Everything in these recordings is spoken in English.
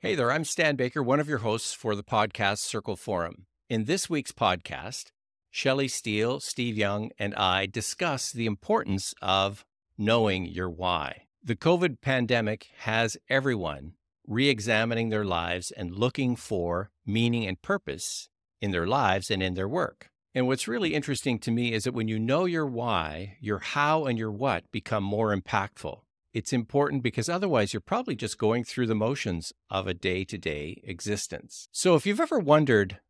Hey there, I'm Stan Baker, one of your hosts for the podcast Circle Forum. In this week's podcast, Shelley Steele, Steve Young, and I discuss the importance of knowing your why. The COVID pandemic has everyone re examining their lives and looking for meaning and purpose in their lives and in their work. And what's really interesting to me is that when you know your why, your how and your what become more impactful it's important because otherwise you're probably just going through the motions of a day to day existence. So if you've ever wondered,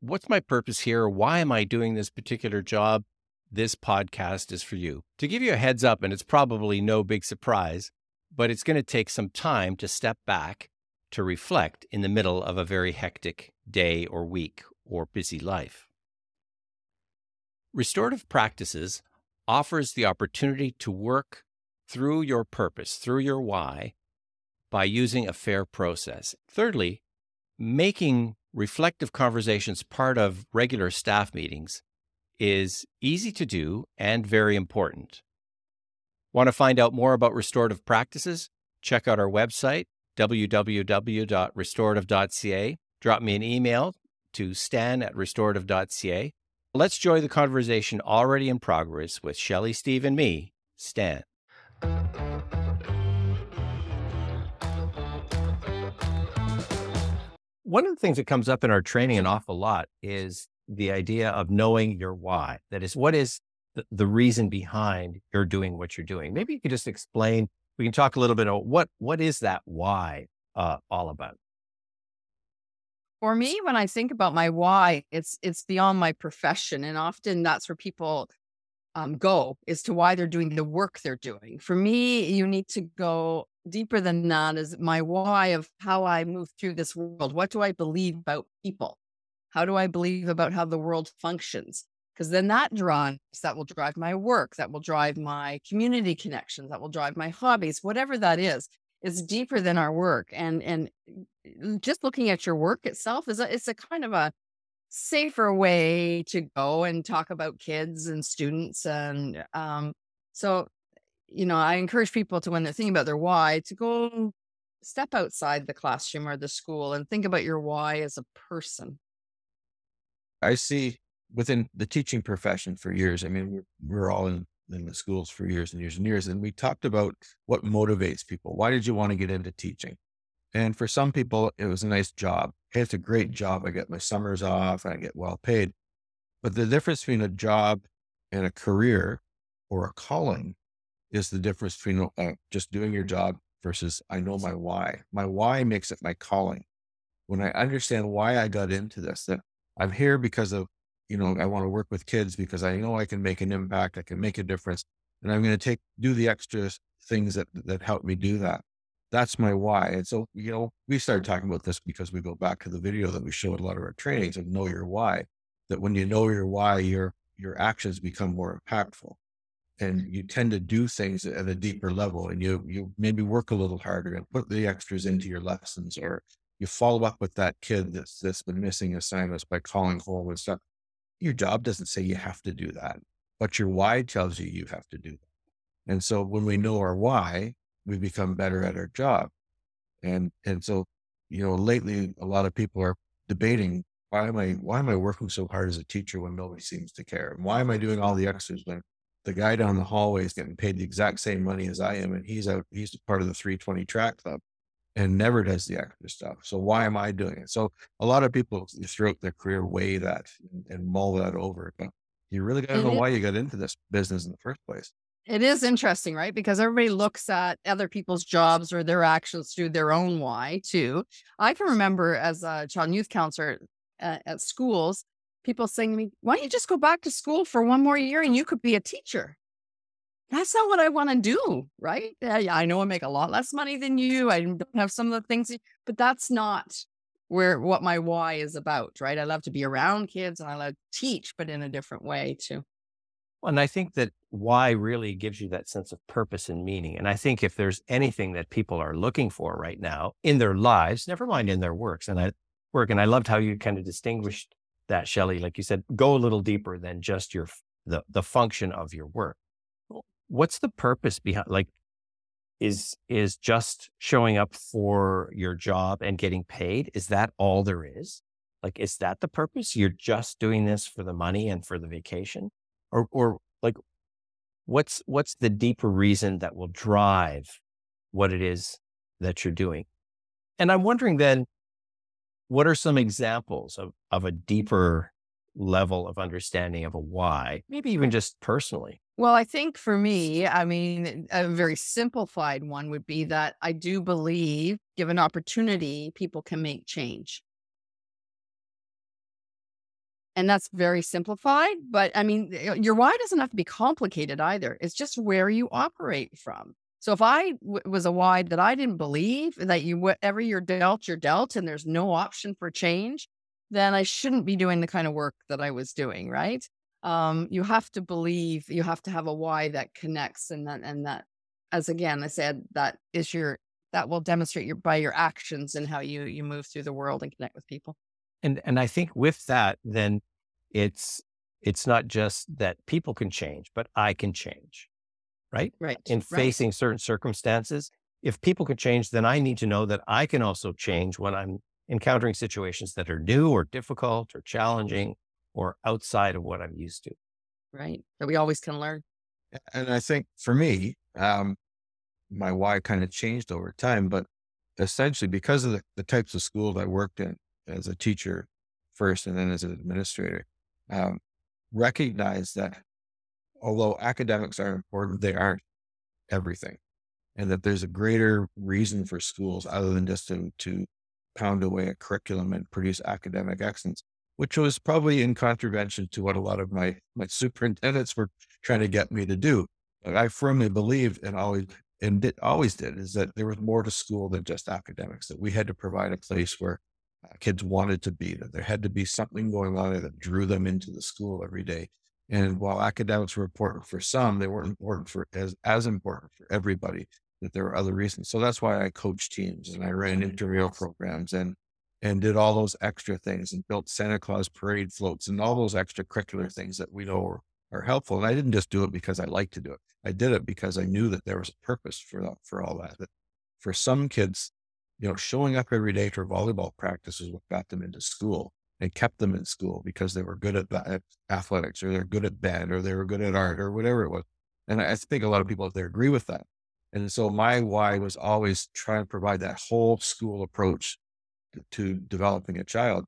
what's my purpose here? Why am I doing this particular job? This podcast is for you. To give you a heads up, and it's probably no big surprise, but it's going to take some time to step back to reflect in the middle of a very hectic day or week or busy life. Restorative practices offers the opportunity to work through your purpose, through your why, by using a fair process. Thirdly, making reflective conversations part of regular staff meetings is easy to do and very important. Want to find out more about restorative practices? Check out our website, www.restorative.ca. Drop me an email to stan at restorative.ca. Let's join the conversation already in progress with Shelley, Steve, and me, Stan. One of the things that comes up in our training an awful lot is the idea of knowing your why. That is, what is the, the reason behind you're doing what you're doing? Maybe you could just explain. We can talk a little bit about what what is that why uh, all about. For me, when I think about my why, it's it's beyond my profession, and often that's where people um, go as to why they're doing the work they're doing. For me, you need to go deeper than that is my why of how I move through this world. What do I believe about people? How do I believe about how the world functions? Because then that drives, that will drive my work, that will drive my community connections, that will drive my hobbies, whatever that is. It's deeper than our work. And and just looking at your work itself is a it's a kind of a safer way to go and talk about kids and students. And um, so, you know, I encourage people to, when they're thinking about their why, to go step outside the classroom or the school and think about your why as a person. I see within the teaching profession for years. I mean, we're, we're all in, in the schools for years and years and years. And we talked about what motivates people. Why did you want to get into teaching? And for some people, it was a nice job. Hey, it's a great job. I get my summers off and I get well paid. But the difference between a job and a career or a calling is the difference between uh, just doing your job versus I know my why. My why makes it my calling. When I understand why I got into this, that I'm here because of, you know, I want to work with kids because I know I can make an impact, I can make a difference, and I'm going to take do the extra things that that help me do that that's my why. And so, you know, we started talking about this because we go back to the video that we show at a lot of our trainings of know your why. That when you know your why, your your actions become more impactful, and you tend to do things at a deeper level. And you you maybe work a little harder and put the extras into your lessons, or you follow up with that kid that's that's been missing assignments by calling home and stuff. Your job doesn't say you have to do that, but your why tells you you have to do that. And so when we know our why, we become better at our job. And and so, you know, lately a lot of people are debating why am I why am I working so hard as a teacher when nobody seems to care? And why am I doing all the extras when the guy down the hallway is getting paid the exact same money as I am and he's out he's part of the 320 track club and never does the extra stuff. So why am I doing it? So a lot of people throughout their career weigh that and, and mull that over. But you really got to know why you got into this business in the first place. It is interesting, right? Because everybody looks at other people's jobs or their actions through their own why, too. I can remember as a child and youth counselor at, at schools, people saying to me, Why don't you just go back to school for one more year and you could be a teacher? That's not what I want to do, right? I know I make a lot less money than you. I don't have some of the things, but that's not where what my why is about, right? I love to be around kids and I love to teach, but in a different way too. And I think that why really gives you that sense of purpose and meaning. And I think if there's anything that people are looking for right now in their lives, never mind in their works, and I work, and I loved how you kind of distinguished that, Shelley. Like you said, go a little deeper than just your the the function of your work. What's the purpose behind? Like, is is just showing up for your job and getting paid? Is that all there is? Like, is that the purpose? You're just doing this for the money and for the vacation? Or or like what's what's the deeper reason that will drive what it is that you're doing? And I'm wondering then, what are some examples of, of a deeper level of understanding of a why, maybe even just personally? Well, I think for me, I mean, a very simplified one would be that I do believe, given opportunity, people can make change. And that's very simplified. But I mean, your why doesn't have to be complicated either. It's just where you operate from. So if I w- was a why that I didn't believe that you whatever you're dealt, you're dealt, and there's no option for change, then I shouldn't be doing the kind of work that I was doing. Right um, you have to believe you have to have a why that connects and that and that as again i said that is your that will demonstrate your by your actions and how you you move through the world and connect with people and and i think with that then it's it's not just that people can change but i can change right right in facing right. certain circumstances if people can change then i need to know that i can also change when i'm encountering situations that are new or difficult or challenging or outside of what I'm used to. Right. That we always can learn. And I think for me, um, my why kind of changed over time, but essentially because of the, the types of schools I worked in as a teacher first and then as an administrator, um, recognize that although academics are important, they aren't everything. And that there's a greater reason for schools other than just to, to pound away a curriculum and produce academic excellence which was probably in contravention to what a lot of my my superintendents were trying to get me to do. But I firmly believed and always and did, always did is that there was more to school than just academics. That we had to provide a place where Uh, kids wanted to be. That there had to be something going on there that drew them into the school every day. And while academics were important for some, they weren't important for as as important for everybody. That there were other reasons. So that's why I coached teams and I ran mm-hmm. intramural programs and and did all those extra things and built Santa Claus parade floats and all those extracurricular things that we know are, are helpful. And I didn't just do it because I like to do it. I did it because I knew that there was a purpose for for all that. That for some kids, you know, showing up every day for volleyball practice is what got them into school and kept them in school because they were good at, at athletics or they're good at band or they were good at art or whatever it was. And I think a lot of people out there agree with that. And so my why was always trying to provide that whole school approach to developing a child.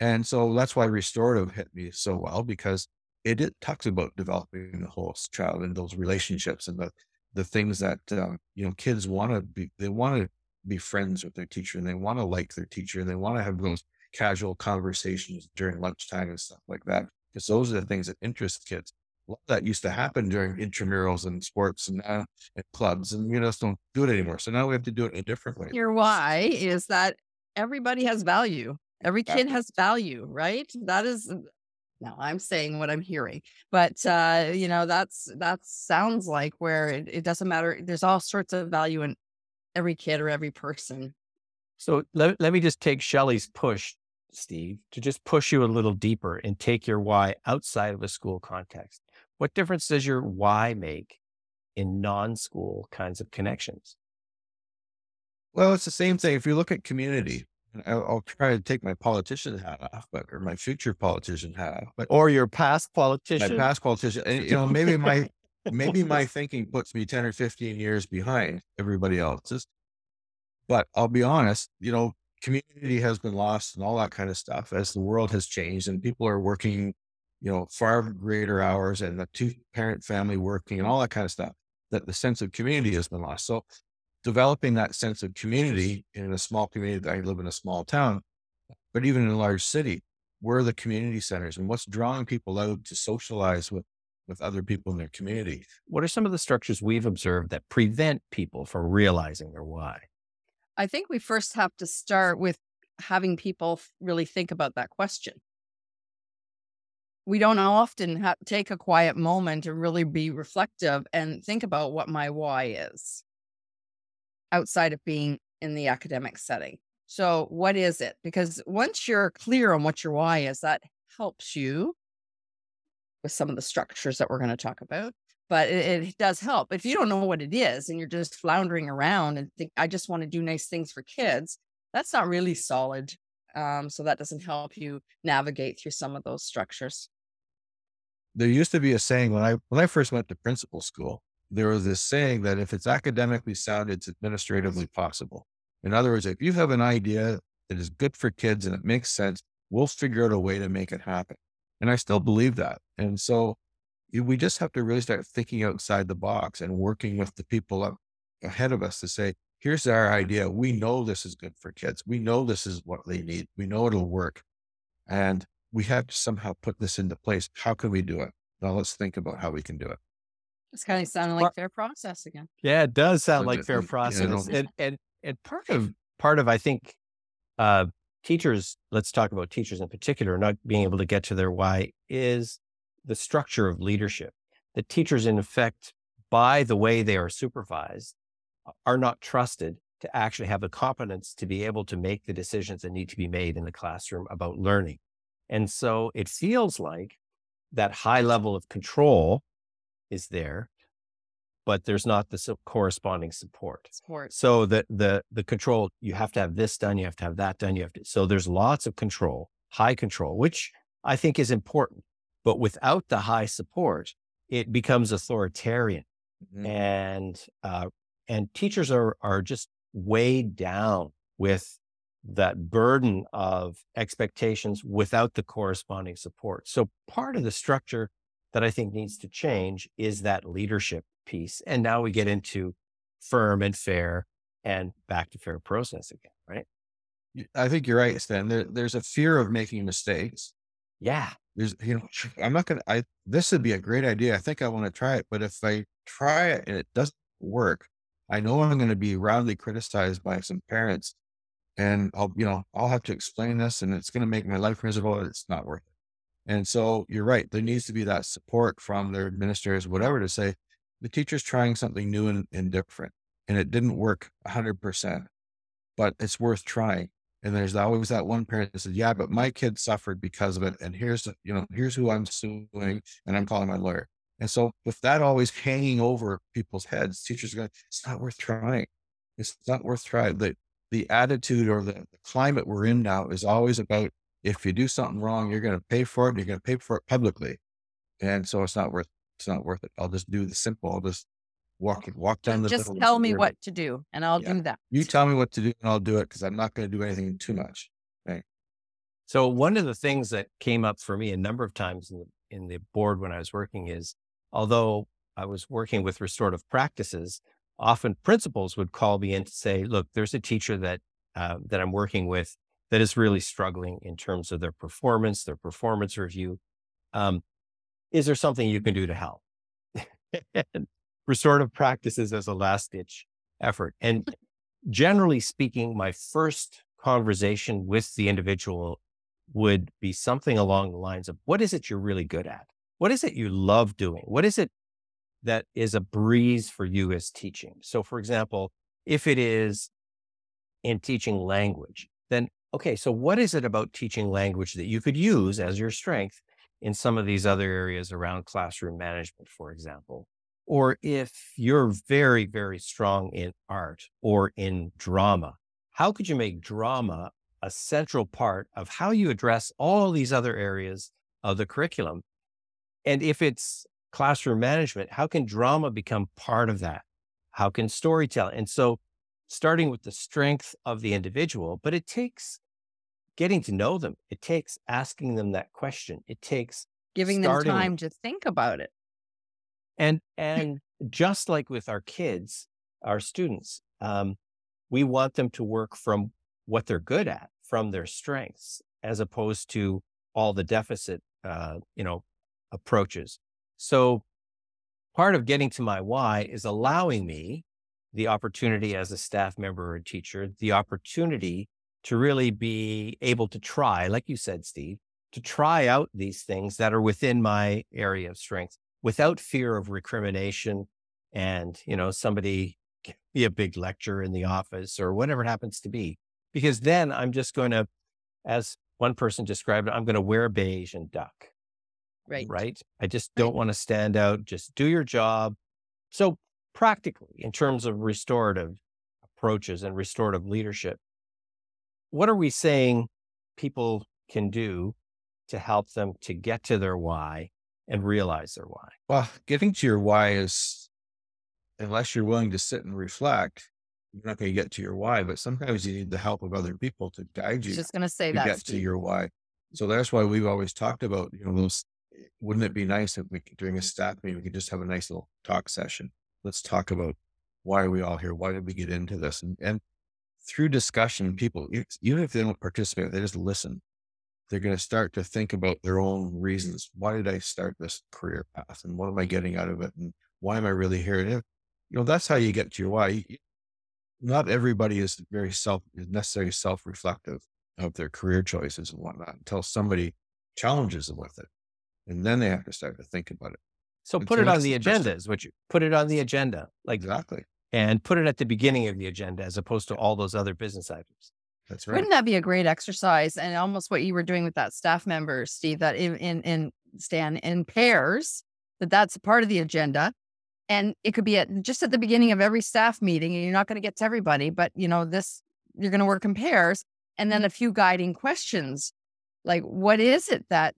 And so that's why restorative hit me so well because it, it talks about developing the whole child and those relationships and the the things that um, you know kids want to be they want to be friends with their teacher and they want to like their teacher and they want to have those casual conversations during lunchtime and stuff like that because those are the things that interest kids. A lot of that used to happen during intramurals and sports and, uh, and clubs, and you just don't do it anymore. So now we have to do it in a different way. Your why is that everybody has value. Every kid has value, right? That is now I'm saying what I'm hearing, but uh, you know, that's that sounds like where it, it doesn't matter. There's all sorts of value in every kid or every person. So let, let me just take Shelley's push, Steve, to just push you a little deeper and take your why outside of a school context. What difference does your why make in non-school kinds of connections? Well, it's the same thing. If you look at community, I'll, I'll try to take my politician hat off, but or my future politician hat off, but or your past politician, my past politician, and you know maybe my maybe my thinking puts me ten or fifteen years behind everybody else's. But I'll be honest, you know, community has been lost and all that kind of stuff as the world has changed and people are working, you know, far greater hours and the two parent family working and all that kind of stuff. That the sense of community has been lost. So developing that sense of community in a small community. I live in a small town, but even in a large city, where are the community centers and what's drawing people out to socialize with with other people in their community. What are some of the structures we've observed that prevent people from realizing their why? I think we first have to start with having people really think about that question. We don't often have, take a quiet moment and really be reflective and think about what my why is outside of being in the academic setting. So, what is it? Because once you're clear on what your why is, that helps you with some of the structures that we're going to talk about. but it, it, does help. If you don't know what it is and you're just floundering around and think, I just want to do nice things for kids, that's not really solid. Um, so that doesn't help you navigate through some of those structures. There used to be a saying when I when I first went to principal school, there was this saying that if it's academically sound, it's administratively possible. In other words, if you have an idea that is good for kids and it makes sense, we'll figure out a way to make it happen. And I still believe that. And so we just have to really start thinking outside the box and working with the people up ahead of us to say, here's our idea. We know this is good for kids. We know this is what they need. We know it'll work. And we have to somehow put this into place. How can we do it? Now let's think about how we can do it. It's kind of sounding like fair process again. Yeah, it does sound like fair process. and, and and part of part of I think uh teachers, let's talk about teachers in particular, not being able to get to their why is the structure of leadership. The teachers, in effect, by the way they are supervised, are not trusted to actually have the competence to be able to make the decisions that need to be made in the classroom about learning. And so it feels like that high level of control is there, but there's not the corresponding support. Support. So the the the control, you have to have this done, you have to have that done, you have to. So there's lots of control, high control, which I think is important. But without the high support, it becomes authoritarian, mm-hmm. and uh, and teachers are are just weighed down with that burden of expectations without the corresponding support. So part of the structure that I think needs to change is that leadership piece. And now we get into firm and fair and back to fair process again, right? I think you're right, Stan. There, there's a fear of making mistakes. Yeah. There's, you know, I'm not going to, I, this would be a great idea. I think I want to try it. But if I try it and it doesn't work, I know I'm going to be roundly criticized by some parents and I'll, you know, I'll have to explain this and it's going to make my life miserable. It's not worth it. And so you're right. There needs to be that support from their administrators, whatever, to say the teacher's trying something new and, and different and it didn't work 100%, but it's worth trying. And there's always that one parent that says, yeah, but my kid suffered because of it. And here's, you know, here's who I'm suing and I'm calling my lawyer. And so with that always hanging over people's heads, teachers go, it's not worth trying. It's not worth trying. The, the attitude or the, the climate we're in now is always about if you do something wrong, you're going to pay for it. You're going to pay for it publicly. And so it's not worth, it's not worth it. I'll just do the simple. I'll just walk walk down the just tell me what to do and I'll yeah. do that. You tell me what to do and I'll do it because I'm not going to do anything too much. Okay. So one of the things that came up for me a number of times in the, in the board when I was working is although I was working with restorative practices, often principals would call me in to say, look, there's a teacher that uh, that I'm working with that is really struggling in terms of their performance, their performance review. Um, is there something you can do to help? restorative practices as a last ditch effort. And generally speaking, my first conversation with the individual would be something along the lines of what is it you're really good at? What is it you love doing? What is it that is a breeze for you as teaching? So, for example, if it is in teaching language, then okay, so what is it about teaching language that you could use as your strength in some of these other areas around classroom management, for example? Or if you're very, very strong in art or in drama, how could you make drama a central part of how you address all these other areas of the curriculum? And if it's classroom management, how can drama become part of that? How can storytelling? And so starting with the strength of the individual, but it takes getting to know them. It takes asking them that question. It takes giving them time to think about it. And and just like with our kids, our students, um, we want them to work from what they're good at, from their strengths, as opposed to all the deficit, uh, you know, approaches. So part of getting to my why is allowing me the opportunity as a staff member or teacher, the opportunity to really be able to try, like you said, Steve, to try out these things that are within my area of strength without fear of recrimination and, you know, somebody give me a big lecture in the office or whatever it happens to be. Because then I'm just going to, as one person described it, I'm going to wear beige and duck. Right. Right. I just don't want to stand out. Just do your job. So, practically, in terms of restorative approaches and restorative leadership, what are we saying people can do to help them to get to their why and realize their why? Well, getting to your why is, unless you're willing to sit and reflect, you're not going to get to your why. But sometimes you need the help of other people to guide you Just going to say to that. get to your why. So that's why we've always talked about, you know, those. Wouldn't it be nice if we could, during a staff meeting, we could just have a nice little talk session? Let's talk about why are we all here? Why did we get into this? And, and through discussion, people, even if they don't participate, they just listen. They're going to start to think about their own reasons. Why did I start this career path? And what am I getting out of it? And why am I really here? And, if- you know, that's how you get to your why. Not everybody is very self, is necessarily self reflective of their career choices and whatnot until somebody challenges them with it. And then they have to start to think about it. So And put so it on the agenda, is what you put it on the agenda, like, Exactly. And put it at the beginning of the agenda as opposed to all those other business items. That's right. Wouldn't that be a great exercise? And almost what you were doing with that staff member, Steve, that in, in, in Stan, in pairs, that that's a part of the agenda. And it could be at just at the beginning of every staff meeting, and you're not going to get to everybody, but you know, this, you're going to work in pairs. And then a few guiding questions like, what is it that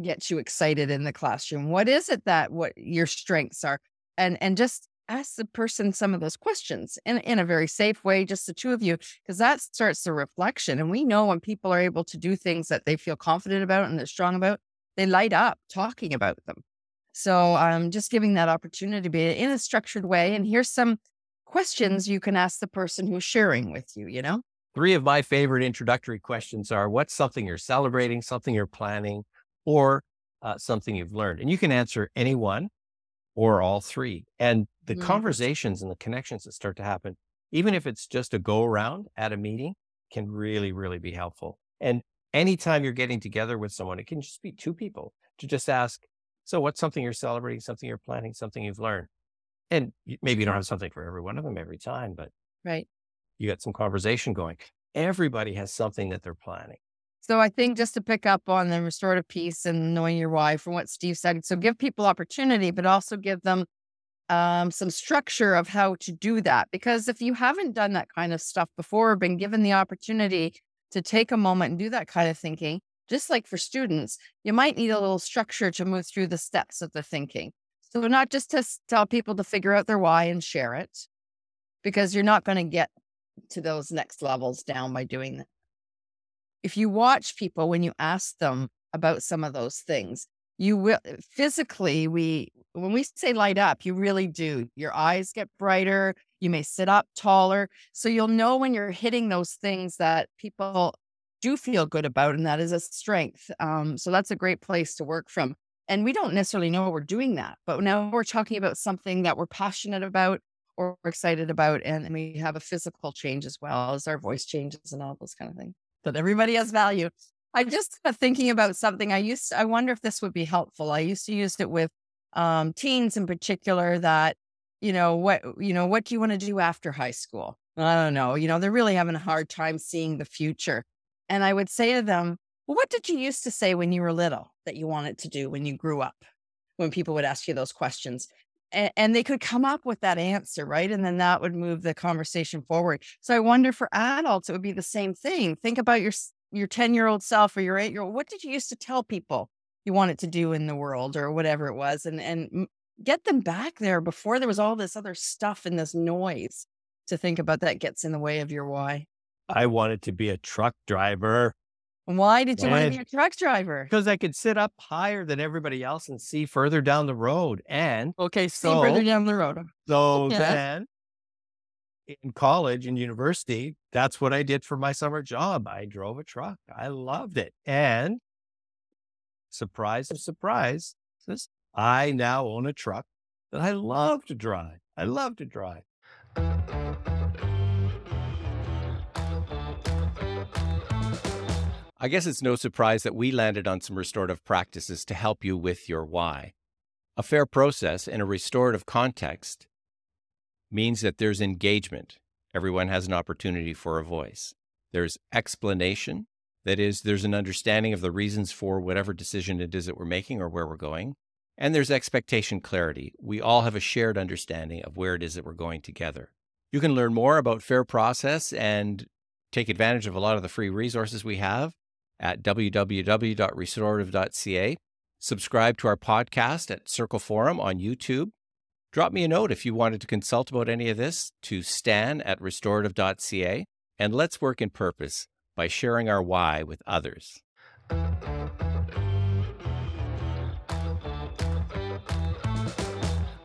gets you excited in the classroom? What is it that what your strengths are? And, and just ask the person some of those questions in, in a very safe way, just the two of you, because that starts the reflection. And we know when people are able to do things that they feel confident about and they're strong about, they light up talking about them. So I'm um, just giving that opportunity to be in a structured way. And here's some questions you can ask the person who's sharing with you, you know? Three of my favorite introductory questions are what's something you're celebrating, something you're planning, or uh, something you've learned? And you can answer any one or all three. And the Mm. conversations and the connections that start to happen, even if it's just a go around at a meeting, can really, really be helpful. And anytime you're getting together with someone, it can just be two people to just ask, so what's something you're celebrating, something you're planning, something you've learned? And maybe you don't have something for every one of them every time, but Right. you got some conversation going. Everybody has something that they're planning. So I think just to pick up on the restorative piece and knowing your why from what Steve said. So give people opportunity, but also give them um, some structure of how to do that. Because if you haven't done that kind of stuff before, or been given the opportunity to take a moment and do that kind of thinking, just like for students, you might need a little structure to move through the steps of the thinking. So not just to tell people to figure out their why and share it, because you're not going to get to those next levels down by doing that if you watch people when you ask them about some of those things, you will physically, we, when we say light up, you really do. Your eyes get brighter. You may sit up taller. So you'll know when you're hitting those things that people do feel good about, and that is a strength. Um, so that's a great place to work from. And we don't necessarily know we're doing that, but now we're talking about something that we're passionate about or excited about, and we have a physical change as well as our voice changes and all those kind of things But everybody has value. I'm just uh, thinking about something I used. To, I wonder if this would be helpful. I used to use it with um, teens in particular. That you know what you know what do you want to do after high school? I don't know. You know they're really having a hard time seeing the future, and I would say to them, "Well, what did you used to say when you were little that you wanted to do when you grew up?" When people would ask you those questions, and, and they could come up with that answer, right? And then that would move the conversation forward. So I wonder for adults, it would be the same thing. Think about your your 10 year old self or your eight year old. What did you used to tell people you wanted to do in the world or whatever it was? And, and get them back there before there was all this other stuff and this noise to think about that gets in the way of your why. I wanted to be a truck driver Why did you want to be a truck driver? because I could sit up higher than everybody else and see further down the road. And Okay, see So- further down the road. so Yeah. then in college and university, that's what I did for my summer job. I drove a truck. I loved it. And surprise surprise, I now own a truck that I love to drive. I love to drive. I guess it's no surprise that we landed on some restorative practices to help you with your why. A fair process in a restorative context means that there's engagement. Everyone has an opportunity for a voice. There's explanation That is, there's an understanding of the reasons for whatever decision it is that we're making or where we're going. And there's expectation clarity. We all have a shared understanding of where it is that we're going together. You can learn more about Fair Process and take advantage of a lot of the free resources we have at www.restorative.ca. Subscribe to our podcast at Circle Forum on YouTube. Drop me a note if you wanted to consult about any of this to stan at restorative.ca. And let's work in purpose by sharing our why with others.